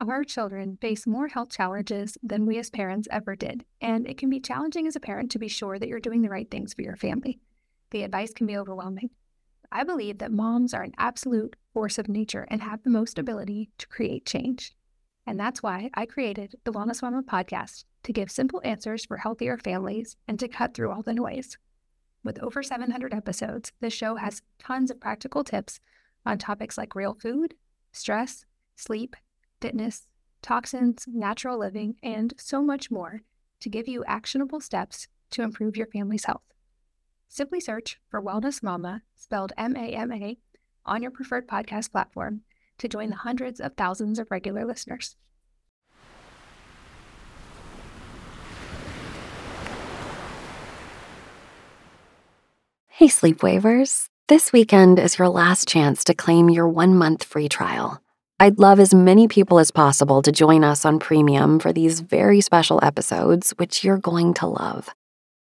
Our children face more health challenges than we as parents ever did, and it can be challenging as a parent to be sure that you're doing the right things for your family. The advice can be overwhelming. I believe that moms are an absolute force of nature and have the most ability to create change. And that's why I created the Wellness Mama podcast to give simple answers for healthier families and to cut through all the noise. With over 700 episodes, the show has tons of practical tips on topics like real food, stress, sleep, fitness, toxins, natural living, and so much more to give you actionable steps to improve your family's health. Simply search for Wellness Mama, spelled M A M A, on your preferred podcast platform to join the hundreds of thousands of regular listeners. Hey, Sleepwavers. This weekend is your last chance to claim your one month free trial. I'd love as many people as possible to join us on Premium for these very special episodes, which you're going to love.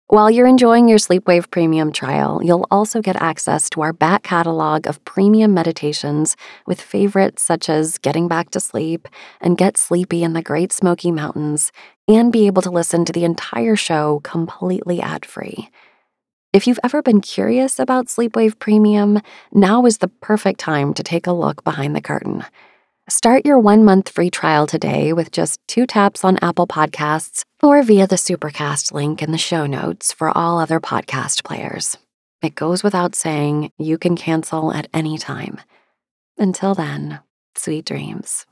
While you're enjoying your Sleepwave Premium trial, you'll also get access to our back catalog of premium meditations with favorites such as Getting Back to Sleep and Get Sleepy in the Great Smoky Mountains, and be able to listen to the entire show completely ad free. If you've ever been curious about Sleepwave Premium, now is the perfect time to take a look behind the curtain. Start your one month free trial today with just two taps on Apple Podcasts or via the Supercast link in the show notes for all other podcast players. It goes without saying, you can cancel at any time. Until then, sweet dreams.